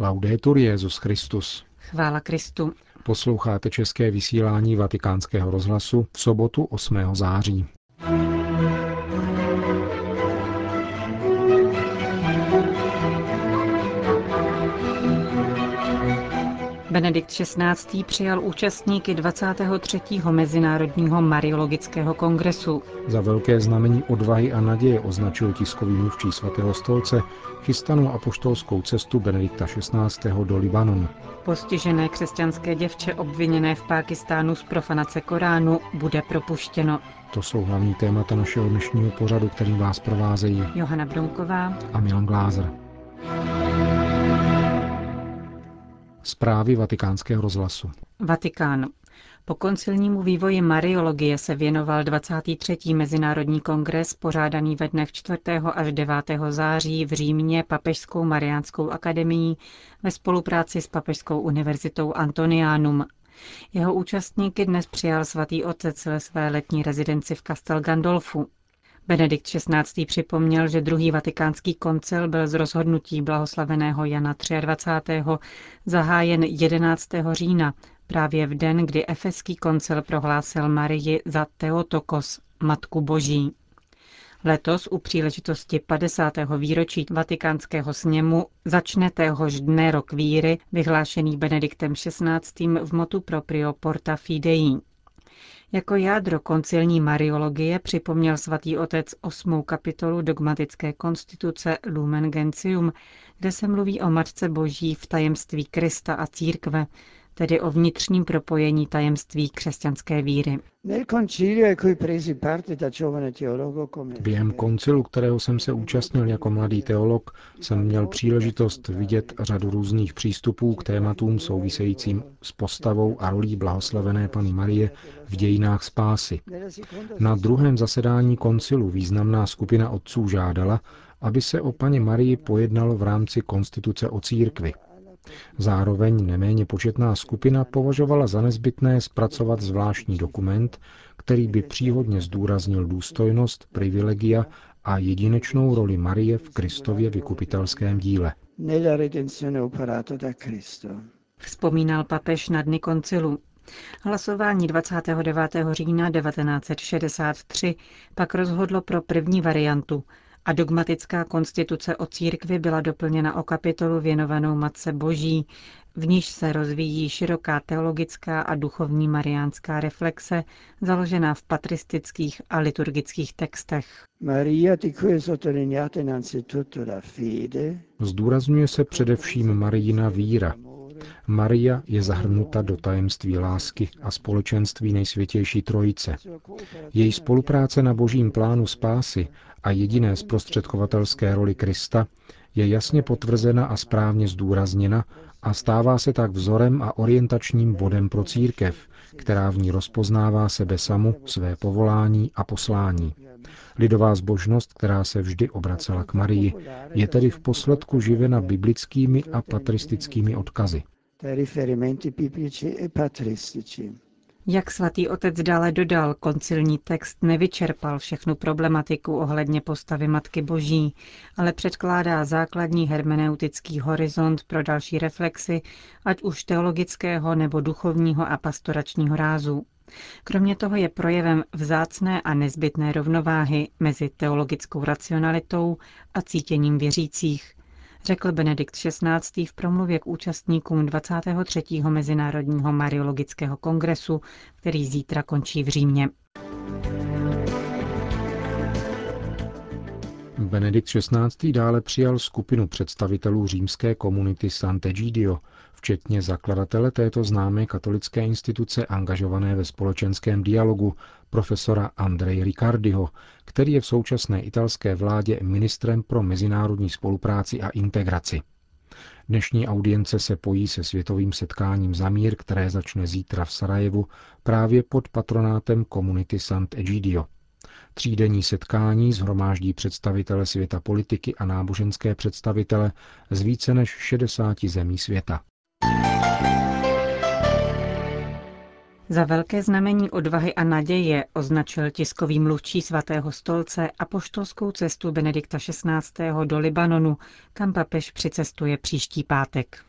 Laudetur Jezus Christus. Chvála Kristu. Posloucháte české vysílání Vatikánského rozhlasu v sobotu 8. září. Benedikt XVI. přijal účastníky 23. Mezinárodního mariologického kongresu. Za velké znamení odvahy a naděje označil tiskový mluvčí svatého stolce chystanou apoštolskou cestu Benedikta XVI. do Libanonu. Postižené křesťanské děvče obviněné v Pákistánu z profanace Koránu bude propuštěno. To jsou hlavní témata našeho dnešního pořadu, kterým vás provázejí Johana Bronková a Milan Glázer. Zprávy vatikánského rozhlasu. Vatikán. Po koncilnímu vývoji mariologie se věnoval 23. Mezinárodní kongres pořádaný ve dnech 4. až 9. září v Římě Papežskou mariánskou akademií ve spolupráci s Papežskou univerzitou Antonianum. Jeho účastníky dnes přijal svatý otec ve své letní rezidenci v Castel Gandolfu. Benedikt XVI. připomněl, že druhý vatikánský koncil byl z rozhodnutí blahoslaveného Jana 23. zahájen 11. října, právě v den, kdy Efeský koncil prohlásil Marii za Teotokos, Matku Boží. Letos u příležitosti 50. výročí vatikánského sněmu začne téhož dne rok víry, vyhlášený Benediktem XVI. v motu proprio Porta Fidei. Jako jádro koncilní mariologie připomněl svatý otec osmou kapitolu dogmatické konstituce Lumen Gentium, kde se mluví o Matce Boží v tajemství Krista a církve, tedy o vnitřním propojení tajemství křesťanské víry. Během koncilu, kterého jsem se účastnil jako mladý teolog, jsem měl příležitost vidět řadu různých přístupů k tématům souvisejícím s postavou a rolí blahoslavené Pany Marie v dějinách spásy. Na druhém zasedání koncilu významná skupina otců žádala, aby se o paně Marii pojednalo v rámci konstituce o církvi. Zároveň neméně početná skupina považovala za nezbytné zpracovat zvláštní dokument, který by příhodně zdůraznil důstojnost, privilegia a jedinečnou roli Marie v Kristově vykupitelském díle. Vzpomínal papež na dny koncilu. Hlasování 29. října 1963 pak rozhodlo pro první variantu, a dogmatická konstituce o církvi byla doplněna o kapitolu věnovanou Matce Boží, v níž se rozvíjí široká teologická a duchovní mariánská reflexe, založená v patristických a liturgických textech. Zdůrazňuje se především Marijina víra. Maria je zahrnuta do tajemství lásky a společenství nejsvětější trojice. Její spolupráce na božím plánu spásy a jediné zprostředkovatelské roli Krista je jasně potvrzena a správně zdůrazněna a stává se tak vzorem a orientačním bodem pro církev, která v ní rozpoznává sebe samu, své povolání a poslání. Lidová zbožnost, která se vždy obracela k Marii, je tedy v posledku živena biblickými a patristickými odkazy. Jak svatý otec dále dodal, koncilní text nevyčerpal všechnu problematiku ohledně postavy Matky Boží, ale předkládá základní hermeneutický horizont pro další reflexy, ať už teologického nebo duchovního a pastoračního rázu. Kromě toho je projevem vzácné a nezbytné rovnováhy mezi teologickou racionalitou a cítěním věřících, řekl Benedikt XVI. v promluvě k účastníkům 23. Mezinárodního mariologického kongresu, který zítra končí v Římě. Benedikt XVI. dále přijal skupinu představitelů římské komunity Sant'Egidio, včetně zakladatele této známé katolické instituce angažované ve společenském dialogu, profesora Andrej Ricardiho, který je v současné italské vládě ministrem pro mezinárodní spolupráci a integraci. Dnešní audience se pojí se světovým setkáním za mír, které začne zítra v Sarajevu právě pod patronátem komunity Sant'Egidio. Třídenní setkání zhromáždí představitele světa politiky a náboženské představitele z více než 60 zemí světa. Za velké znamení odvahy a naděje označil tiskový mluvčí svatého stolce apoštolskou cestu Benedikta XVI. do Libanonu, kam papež přicestuje příští pátek.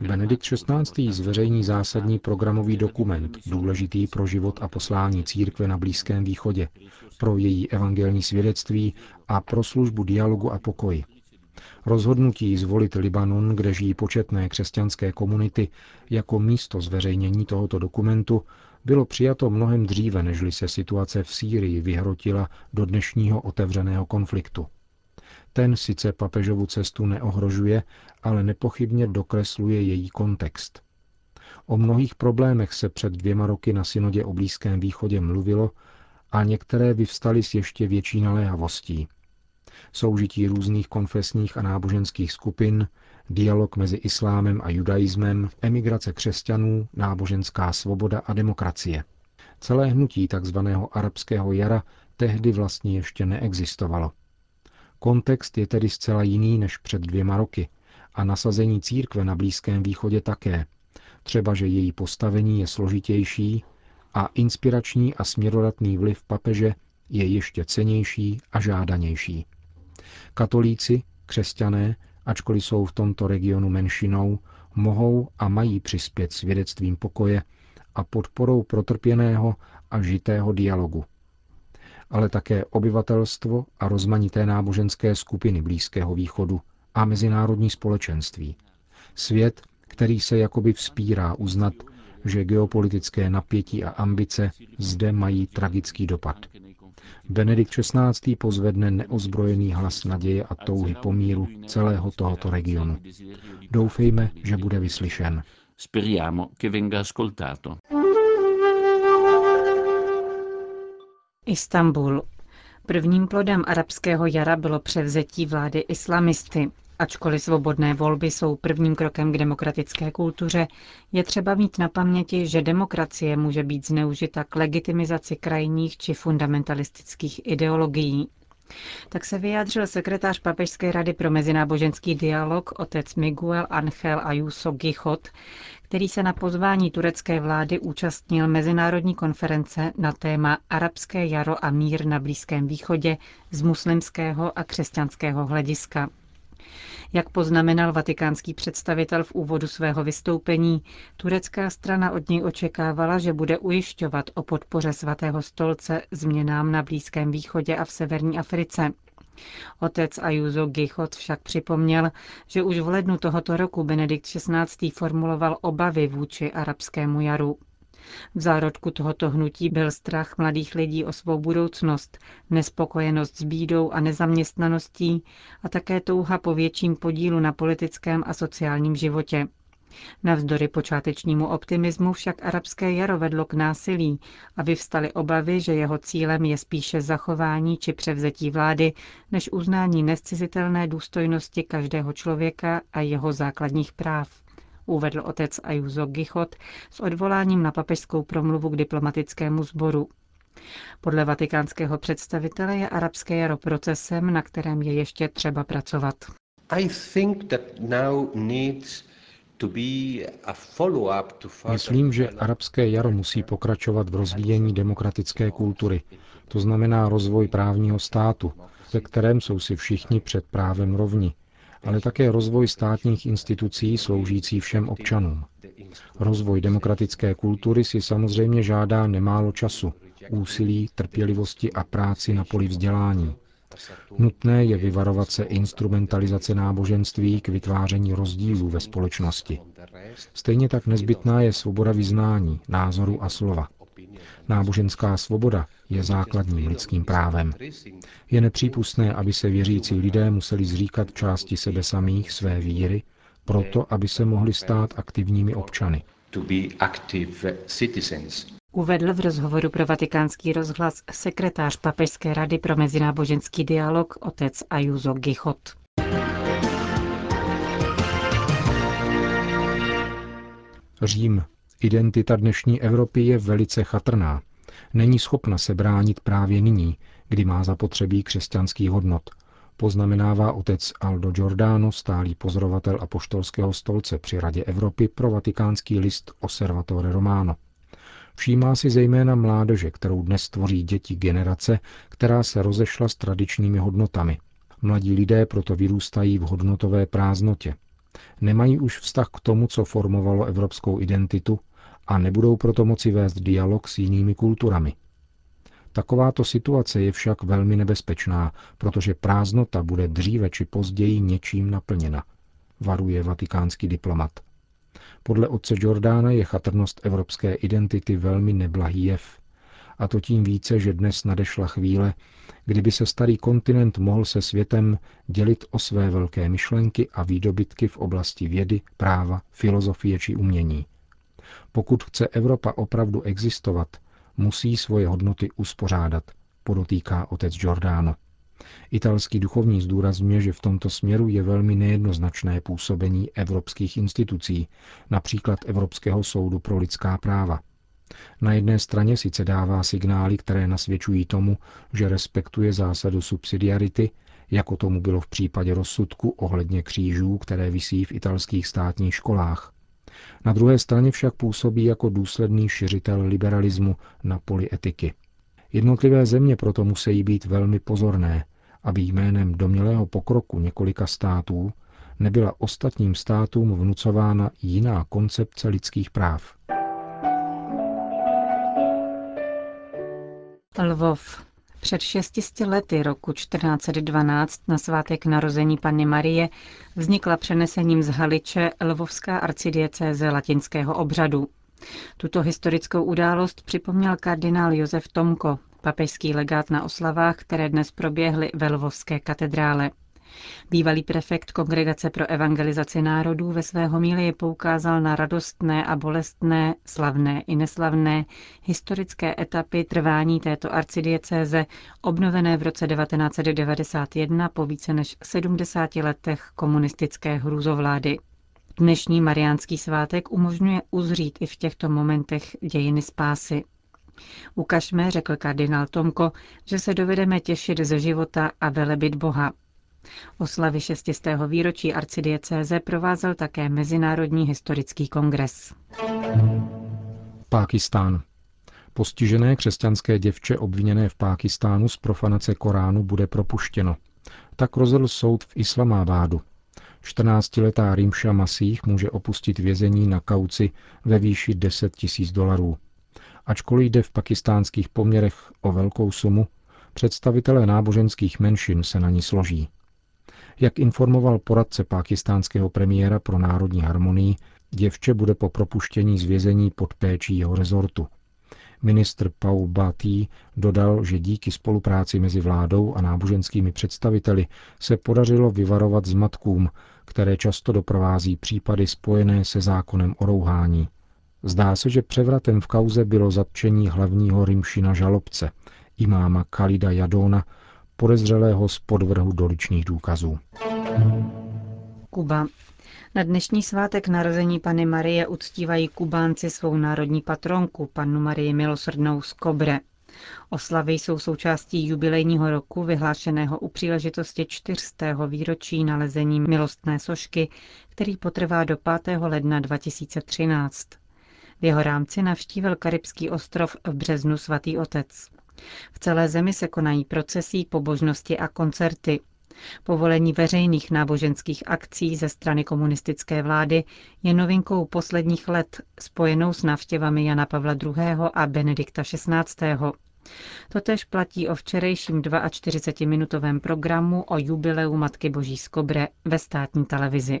Benedikt XVI. zveřejní zásadní programový dokument, důležitý pro život a poslání církve na Blízkém východě, pro její evangelní svědectví a pro službu dialogu a pokoji. Rozhodnutí zvolit Libanon, kde žijí početné křesťanské komunity, jako místo zveřejnění tohoto dokumentu bylo přijato mnohem dříve, nežli se situace v Sýrii vyhrotila do dnešního otevřeného konfliktu. Ten sice papežovu cestu neohrožuje, ale nepochybně dokresluje její kontext. O mnohých problémech se před dvěma roky na synodě o Blízkém východě mluvilo a některé vyvstaly s ještě větší naléhavostí. Soužití různých konfesních a náboženských skupin, dialog mezi islámem a judaismem, emigrace křesťanů, náboženská svoboda a demokracie. Celé hnutí tzv. arabského jara tehdy vlastně ještě neexistovalo. Kontext je tedy zcela jiný než před dvěma roky a nasazení církve na Blízkém východě také. Třeba, že její postavení je složitější a inspirační a směrodatný vliv papeže je ještě cenější a žádanější. Katolíci, křesťané, ačkoliv jsou v tomto regionu menšinou, mohou a mají přispět svědectvím pokoje a podporou protrpěného a žitého dialogu ale také obyvatelstvo a rozmanité náboženské skupiny Blízkého východu a mezinárodní společenství. Svět, který se jakoby vzpírá uznat, že geopolitické napětí a ambice zde mají tragický dopad. Benedikt XVI. pozvedne neozbrojený hlas naděje a touhy po míru celého tohoto regionu. Doufejme, že bude vyslyšen. Speriamo che venga ascoltato. Istanbul. Prvním plodem arabského jara bylo převzetí vlády islamisty. Ačkoliv svobodné volby jsou prvním krokem k demokratické kultuře, je třeba mít na paměti, že demokracie může být zneužita k legitimizaci krajních či fundamentalistických ideologií. Tak se vyjádřil sekretář Papežské rady pro mezináboženský dialog otec Miguel Angel Ayuso Gichot, který se na pozvání turecké vlády účastnil mezinárodní konference na téma Arabské jaro a mír na Blízkém východě z muslimského a křesťanského hlediska. Jak poznamenal vatikánský představitel v úvodu svého vystoupení, turecká strana od něj očekávala, že bude ujišťovat o podpoře svatého stolce změnám na Blízkém východě a v severní Africe. Otec Ayuso Gichot však připomněl, že už v lednu tohoto roku Benedikt XVI. formuloval obavy vůči arabskému jaru. V zárodku tohoto hnutí byl strach mladých lidí o svou budoucnost, nespokojenost s bídou a nezaměstnaností a také touha po větším podílu na politickém a sociálním životě. Navzdory počátečnímu optimismu však arabské jaro vedlo k násilí a vyvstaly obavy, že jeho cílem je spíše zachování či převzetí vlády, než uznání nescizitelné důstojnosti každého člověka a jeho základních práv uvedl otec Ayuso Gichot s odvoláním na papežskou promluvu k diplomatickému sboru. Podle vatikánského představitele je arabské jaro procesem, na kterém je ještě třeba pracovat. Myslím, že arabské jaro musí pokračovat v rozvíjení demokratické kultury, to znamená rozvoj právního státu, ve kterém jsou si všichni před právem rovni, ale také rozvoj státních institucí sloužící všem občanům. Rozvoj demokratické kultury si samozřejmě žádá nemálo času, úsilí, trpělivosti a práci na poli vzdělání. Nutné je vyvarovat se instrumentalizace náboženství k vytváření rozdílů ve společnosti. Stejně tak nezbytná je svoboda vyznání, názoru a slova. Náboženská svoboda je základním lidským právem. Je nepřípustné, aby se věřící lidé museli zříkat části sebe samých, své víry, proto, aby se mohli stát aktivními občany. Uvedl v rozhovoru pro vatikánský rozhlas sekretář Papežské rady pro mezináboženský dialog otec Ayuso Gichot. Řím. Identita dnešní Evropy je velice chatrná. Není schopna se bránit právě nyní, kdy má zapotřebí křesťanských hodnot. poznamenává otec Aldo Giordano, stálý pozorovatel apoštolského stolce při Radě Evropy pro vatikánský list Osservatore Romano. Všímá si zejména mládeže, kterou dnes tvoří děti generace, která se rozešla s tradičními hodnotami. Mladí lidé proto vyrůstají v hodnotové prázdnotě. Nemají už vztah k tomu, co formovalo evropskou identitu a nebudou proto moci vést dialog s jinými kulturami. Takováto situace je však velmi nebezpečná, protože prázdnota bude dříve či později něčím naplněna, varuje vatikánský diplomat. Podle otce Jordána je chatrnost evropské identity velmi neblahý jev. A to tím více, že dnes nadešla chvíle, kdyby se starý kontinent mohl se světem dělit o své velké myšlenky a výdobytky v oblasti vědy, práva, filozofie či umění. Pokud chce Evropa opravdu existovat, musí svoje hodnoty uspořádat, podotýká otec Giordano. Italský duchovní zdůrazňuje, že v tomto směru je velmi nejednoznačné působení evropských institucí, například Evropského soudu pro lidská práva. Na jedné straně sice dává signály, které nasvědčují tomu, že respektuje zásadu subsidiarity, jako tomu bylo v případě rozsudku ohledně křížů, které visí v italských státních školách. Na druhé straně však působí jako důsledný šiřitel liberalismu na poli etiky. Jednotlivé země proto musí být velmi pozorné, aby jménem domělého pokroku několika států nebyla ostatním státům vnucována jiná koncepce lidských práv. Lvov. Před šestisty lety roku 1412 na svátek narození Panny Marie vznikla přenesením z Haliče Lvovská arcidiecéze latinského obřadu. Tuto historickou událost připomněl kardinál Josef Tomko, papežský legát na oslavách, které dnes proběhly ve Lvovské katedrále. Bývalý prefekt Kongregace pro evangelizaci národů ve své homílii poukázal na radostné a bolestné, slavné i neslavné historické etapy trvání této arcidiecéze, obnovené v roce 1991 po více než 70 letech komunistické hrůzovlády. Dnešní mariánský svátek umožňuje uzřít i v těchto momentech dějiny spásy. Ukažme, řekl kardinál Tomko, že se dovedeme těšit ze života a velebit Boha. Oslavy šestistého výročí arcidiecéze provázel také Mezinárodní historický kongres. Pákistán. Postižené křesťanské děvče obviněné v Pákistánu z profanace Koránu bude propuštěno. Tak rozhodl soud v Islamábádu. 14-letá Rimša Masích může opustit vězení na kauci ve výši 10 tisíc dolarů. Ačkoliv jde v pakistánských poměrech o velkou sumu, představitelé náboženských menšin se na ní složí. Jak informoval poradce pákistánského premiéra pro národní harmonii, děvče bude po propuštění z vězení pod péčí jeho rezortu. Ministr Paul Batý dodal, že díky spolupráci mezi vládou a náboženskými představiteli se podařilo vyvarovat zmatkům, které často doprovází případy spojené se zákonem o rouhání. Zdá se, že převratem v kauze bylo zatčení hlavního rimšina žalobce, imáma Kalida Jadona, podezřelého z podvrhu doličných důkazů. Kuba. Na dnešní svátek narození Pany Marie uctívají Kubánci svou národní patronku, panu Marii Milosrdnou z Kobre. Oslavy jsou součástí jubilejního roku vyhlášeného u příležitosti 400. výročí nalezení milostné sošky, který potrvá do 5. ledna 2013. V jeho rámci navštívil Karibský ostrov v březnu svatý otec. V celé zemi se konají procesí, pobožnosti a koncerty. Povolení veřejných náboženských akcí ze strany komunistické vlády je novinkou posledních let spojenou s návštěvami Jana Pavla II. a Benedikta XVI. Totež platí o včerejším 42-minutovém programu o jubileu Matky Boží z Kobre ve státní televizi.